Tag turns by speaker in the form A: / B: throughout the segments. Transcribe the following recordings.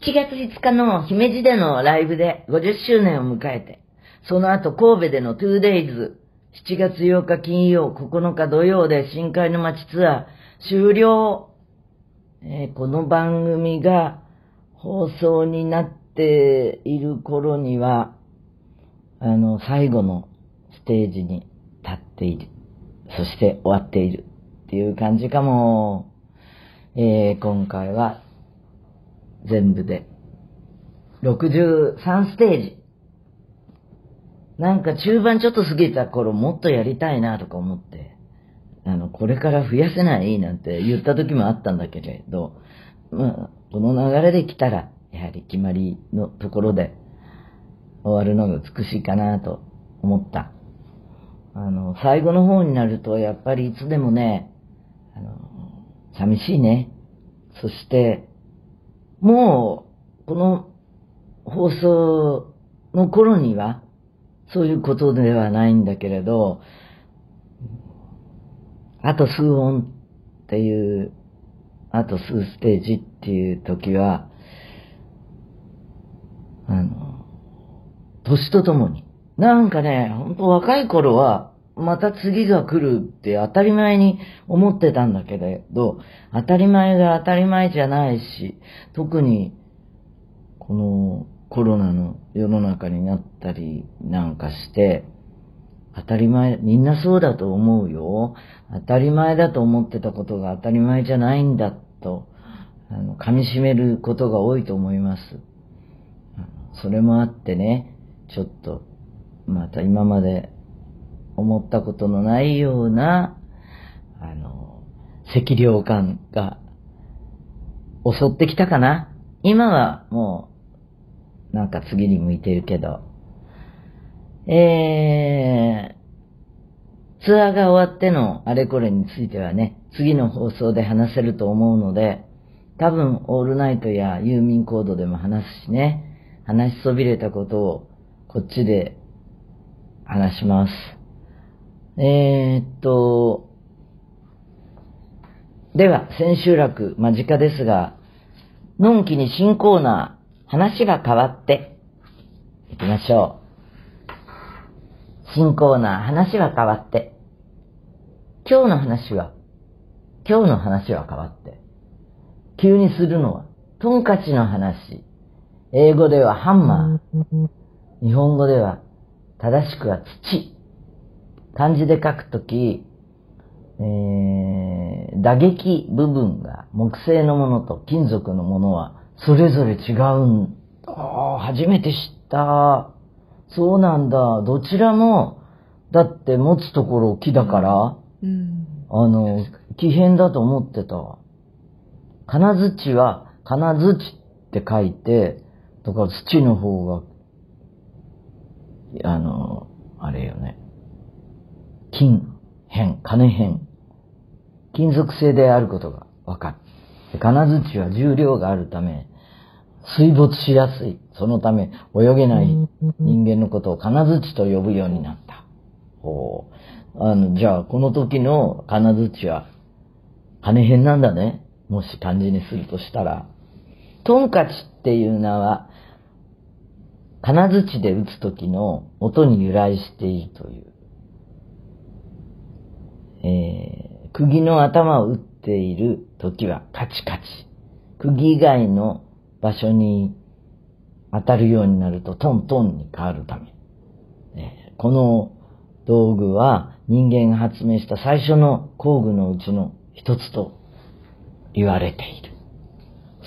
A: 7月5日の姫路でのライブで50周年を迎えて、その後神戸での 2days、7月8日金曜、9日土曜で深海の街ツアー終了。えーこの番組が放送になっている頃には、あの、最後のステージに立っている。そして終わっているっていう感じかも。えー今回は全部で63ステージ。なんか中盤ちょっと過ぎた頃もっとやりたいなとか思って、あの、これから増やせないなんて言った時もあったんだけれど、まあ、この流れで来たら、やはり決まりのところで終わるのが美しいかなと思った。あの、最後の方になると、やっぱりいつでもね、あの、寂しいね。そして、もう、この放送の頃には、そういうことではないんだけれど、あと数音っていう、あと数ステージっていう時は、あの、年とともに。なんかね、ほんと若い頃は、また次が来るって当たり前に思ってたんだけれど、当たり前が当たり前じゃないし、特に、このコロナの世の中になったりなんかして、当たり前、みんなそうだと思うよ。当たり前だと思ってたことが当たり前じゃないんだと、あの、噛み締めることが多いと思います。それもあってね、ちょっと、また今まで思ったことのないような、あの、赤涼感が襲ってきたかな。今はもう、なんか次に向いてるけど、えー、ツアーが終わってのあれこれについてはね、次の放送で話せると思うので、多分オールナイトやユーミンコードでも話すしね、話しそびれたことをこっちで話します。えー、っと、では、千秋楽間近ですが、のんきに新コーナー、話が変わって、行きましょう。新コーナー、話は変わって。今日の話は、今日の話は変わって。急にするのは、トンカチの話。英語ではハンマー。日本語では、正しくは土。漢字で書くとき、えー、打撃部分が木製のものと金属のものはそれぞれ違うん。ああ、初めて知った。そうなんだ。どちらも、だって持つところ木だから、
B: うん。
A: あの、木片だと思ってた。金槌は、金槌って書いて、だから土の方が、あの、あれよね。金、片、金片。金属製であることがわかる。金槌は重量があるため、水没しやすい。そのため、泳げない人間のことを金槌と呼ぶようになった。ほう。あの、じゃあ、この時の金槌は、金片なんだね。もし漢字にするとしたら。トンカチっていう名は、金槌で打つ時の音に由来しているという。えー、釘の頭を打っている時はカチカチ。釘以外の場所に当たるようになるとトントンに変わるため。えーこの道具は人間が発明した最初の工具のうちの一つと言われている。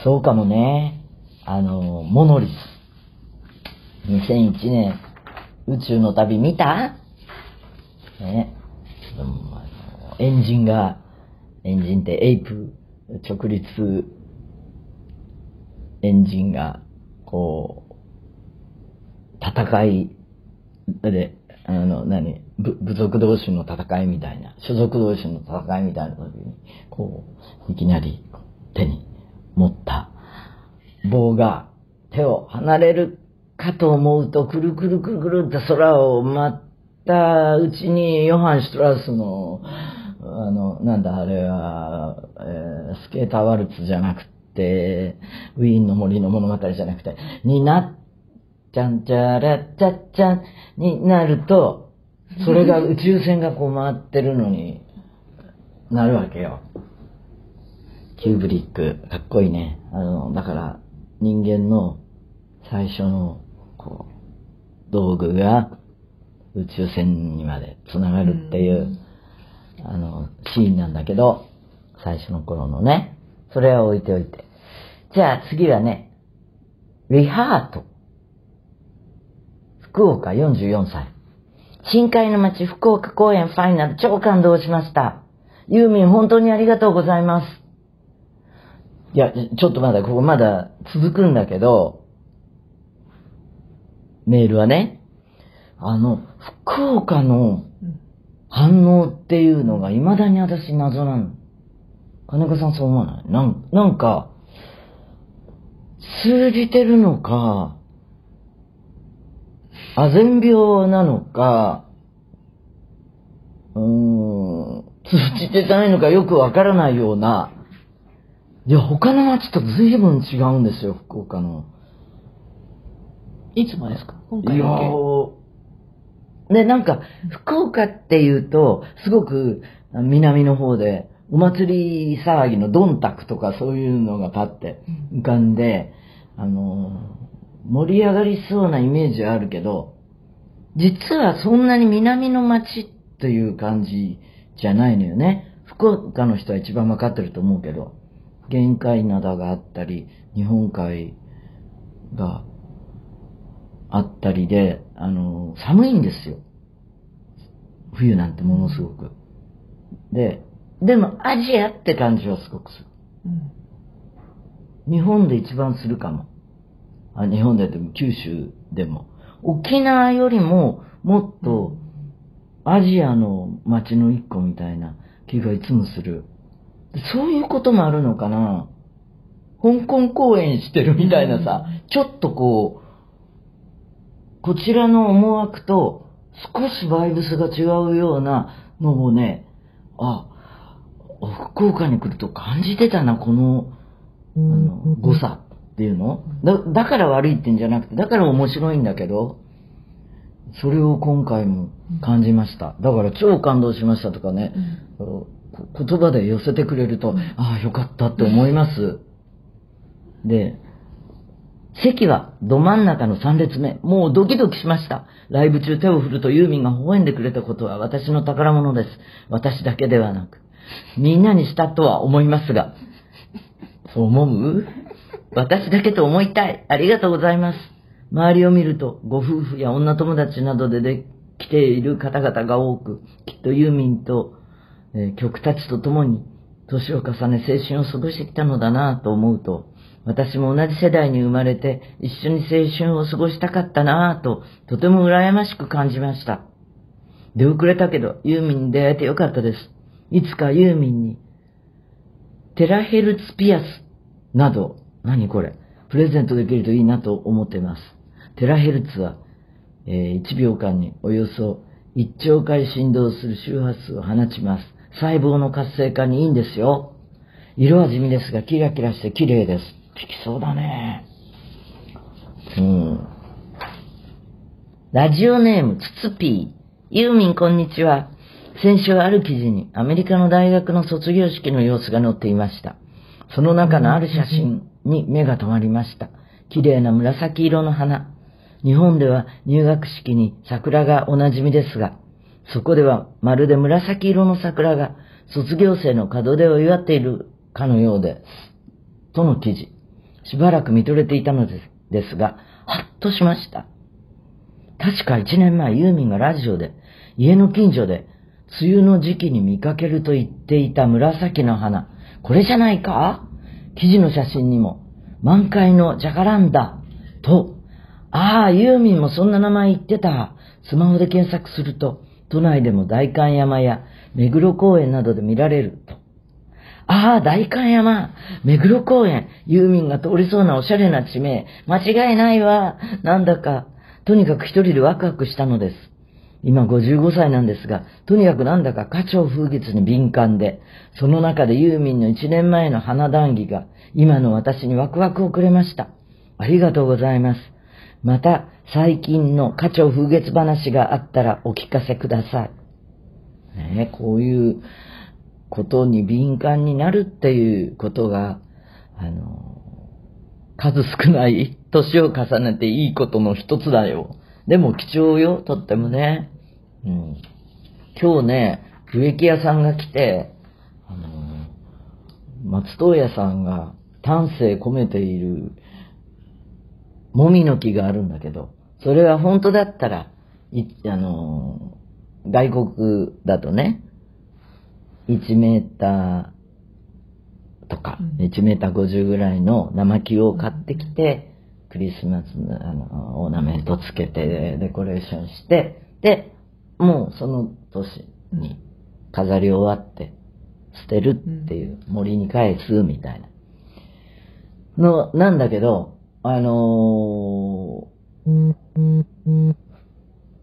A: そうかもね。あの、モノリス。2001年宇宙の旅見た？ね。エンジンが、エンジンってエイプ直立エンジンが、こう、戦いで、あの、何、部族同士の戦いみたいな、所属同士の戦いみたいな時に、こう、いきなり手に持った棒が手を離れるかと思うと、くるくるくるくるって空を舞ったうちに、ヨハン・シュトラウスの、あの、なんだ、あれは、えースケーターワルツじゃなくて、ウィーンの森の物語じゃなくて、になっちゃんちゃらちゃっちゃんになると、それが宇宙船がこう回ってるのになるわけよ。キューブリック、かっこいいね。あの、だから人間の最初の、こう、道具が宇宙船にまで繋がるっていう、あの、シーンなんだけど、最初の頃のね。それは置いておいて。じゃあ次はね、リハート。福岡44歳。深海の町福岡公園ファイナル超感動しました。ユーミン本当にありがとうございます。いや、ちょっとまだ、ここまだ続くんだけど、メールはね、あの、福岡の反応っていうのが未だに私謎なの。金子さんそう思わない？なん、なんか、通じてるのか、あぜん病なのか、うーん、通じてないのかよくわからないような、いや、他の町と随分違うんですよ、福岡の。
B: いつもですか？今
A: いや
B: 回だけ。
A: ーで、なんか、福岡っていうと、すごく南の方で、お祭り騒ぎのドンタクとかそういうのがパッて浮かんで、あの盛り上がりそうなイメージはあるけど、実はそんなに南の町という感じじゃないのよね。福岡の人は一番わかってると思うけど、限界灘があったり、日本海があったりで、あの、寒いんですよ。冬なんてものすごく。で、でもアジアって感じはすごくする。
B: うん
A: 日本で一番するかも。あ日本ででも九州でも。沖縄よりももっとアジアの街の一個みたいな気がいつもする。そういうこともあるのかな香港公演してるみたいなさ、ちょっとこう、こちらの思惑と少しバイブスが違うようなのをね、あ、福岡に来ると感じてたな、この、あの、誤差っていうの。だだから悪いってんじゃなくて、だから面白いんだけど、それを今回も感じました。だから超感動しましたとかね、あのこ言葉で寄せてくれると、ああ、よかったって思います。で、席はど真ん中の3列目。もうドキドキしました。ライブ中手を振るとユーミンが微笑んでくれたことは私の宝物です。私だけではなく。みんなにしたとは思いますが。そう思う？私だけと思いたい。ありがとうございます。周りを見ると、ご夫婦や女友達などでで来ている方々が多く、きっとユーミンと、えー曲たちと共に、年を重ね青春を過ごしてきたのだなぁと思うと、私も同じ世代に生まれて、一緒に青春を過ごしたかったなぁと、とても羨ましく感じました。出遅れたけど、ユーミンに出会えてよかったです。いつかユーミンに、テラヘルツピアスなど、何これ、プレゼントできるといいなと思っています。テラヘルツは、えー1秒間におよそ1兆回振動する周波数を放ちます。細胞の活性化にいいんですよ。色は地味ですが、キラキラして綺麗です。効きそうだね。うん。ラジオネーム、つつぴー。ユーミン、こんにちは。先週ある記事にアメリカの大学の卒業式の様子が載っていました。その中のある写真に目が止まりました。綺麗な紫色の花。日本では入学式に桜がおなじみですが、そこではまるで紫色の桜が卒業生の門出を祝っているかのようで、との記事。しばらく見とれていたのですが、はっとしました。確か一年前ユーミンがラジオで、家の近所で、梅雨の時期に見かけると言っていた紫の花。これじゃないか？記事の写真にも、満開のジャカランダと、ああ、ユーミンもそんな名前言ってた。スマホで検索すると、都内でも代官山や目黒公園などで見られると。ああ、代官山、目黒公園、ユーミンが通りそうなおしゃれな地名、間違いないわ。なんだか、とにかく一人でワクワクしたのです。今55歳なんですが、とにかくなんだか花鳥風月に敏感で、その中でユーミンの1年前の花談義が、今の私にワクワクをくれました。ありがとうございます。また、最近の花鳥風月話があったらお聞かせください。ねこういうことに敏感になるっていうことが、あの、数少ない 年を重ねていいことの一つだよ。でも貴重よ、とってもね。うん。今日ね、植木屋さんが来て、あの、松任谷さんが丹精込めている、もみの木があるんだけど、それは本当だったら、いあの、外国だとね、1メーターとか、
B: うん。
A: 1メーター50ぐらいの生木を買ってきて、クリスマスのあのオーナメントつけて、デコレーションして、で、もうその年に飾り終わって、捨てるっていう、森に返すみたいな。の、なんだけど、あのー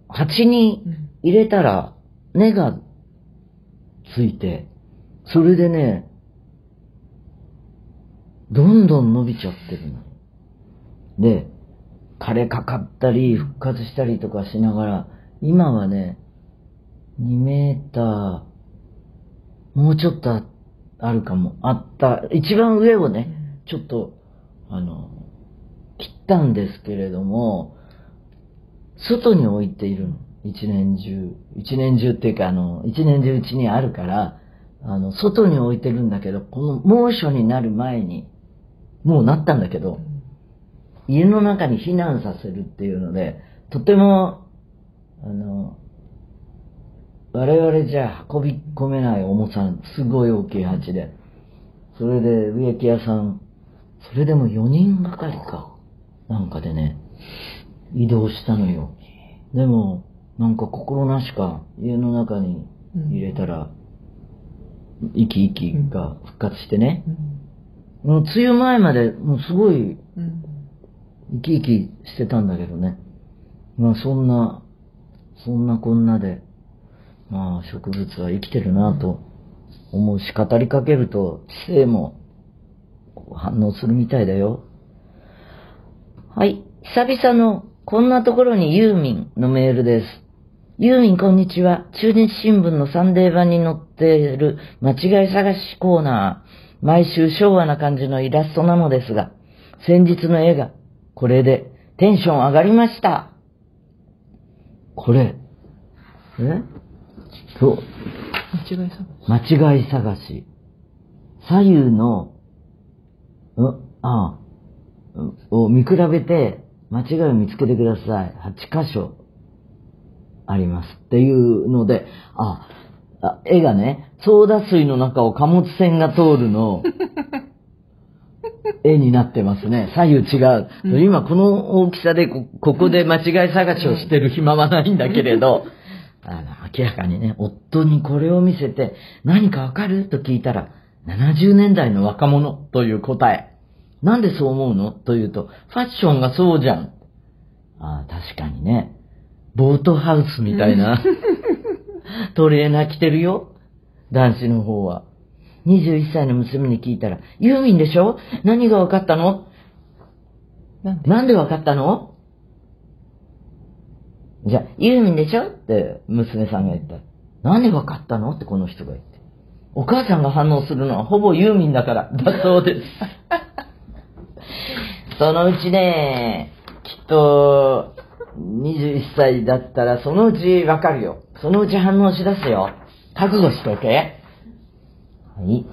A: 鉢に
B: うん。
A: 入れたら根がついて、それでね、どんどん伸びちゃってるの。で、枯れかかったり、復活したりとかしながら、今はね、2メーター、もうちょっとあるかも。あった。一番上をね、ちょっと、あの、切ったんですけれども、外に置いているの。一年中。一年中っていうか、あの、一年中うちにあるから、あの、外に置いてるんだけど、この猛暑になる前に、もうなったんだけど、家の中に避難させるっていうので、とても、あの、我々じゃ運び込めない重さ、すごい大きい鉢で。それで植木屋さん、それでも4人がかりか、なんかでね、移動したのよ。でも、なんか心なしか家の中に入れたら、生き生きが復活してね。
B: うん
A: もう梅雨前まで、もうすごい
B: うん
A: 生き生きしてたんだけどね。まあそんな、そんなこんなで、まあ植物は生きてるなと思うし、語りかけると知性も反応するみたいだよ。はい。久々のこんなところにユーミンのメールです。ユーミンこんにちは。中日新聞のサンデー版に載っている間違い探しコーナー。毎週昭和な感じのイラストなのですが、先日の絵がこれでテンション上がりました。これ、え？そう、
B: 間違いさ
A: 間違い探し。左右の、う、あうを見比べて間違いを見つけてください。8箇所あります。っていうので、あ、あ絵がね、ソーダ水の中を貨物船が通るの、絵になってますね。左右違う。今この大きさでこ、ここで間違い探しをしてる暇はないんだけれど、あの、明らかにね、夫にこれを見せて、何かわかる？と聞いたら、70年代の若者という答え。なんでそう思うの？というと、ファッションがそうじゃん。ああ、確かにね。ボートハウスみたいな、トレーナー着てるよ。男子の方は。21歳の娘に聞いたら、ユーミンでしょ？何がわかったの？
B: なんで？
A: なんでわかったの？じゃあ、ユーミンでしょ？って娘さんが言った。なんでわかったの？ってこの人が言って。お母さんが反応するのはほぼユーミンだから、だそうです。そのうちね、きっと、21歳だったらそのうちわかるよ。そのうち反応しだすよ。覚悟しとけ。はい。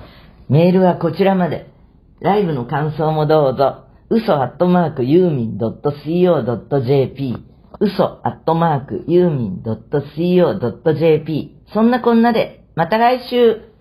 A: メールはこちらまで。ライブの感想もどうぞ。嘘アットマークユーミン .co.jp 嘘アットマークユーミン .co.jp そんなこんなで、また来週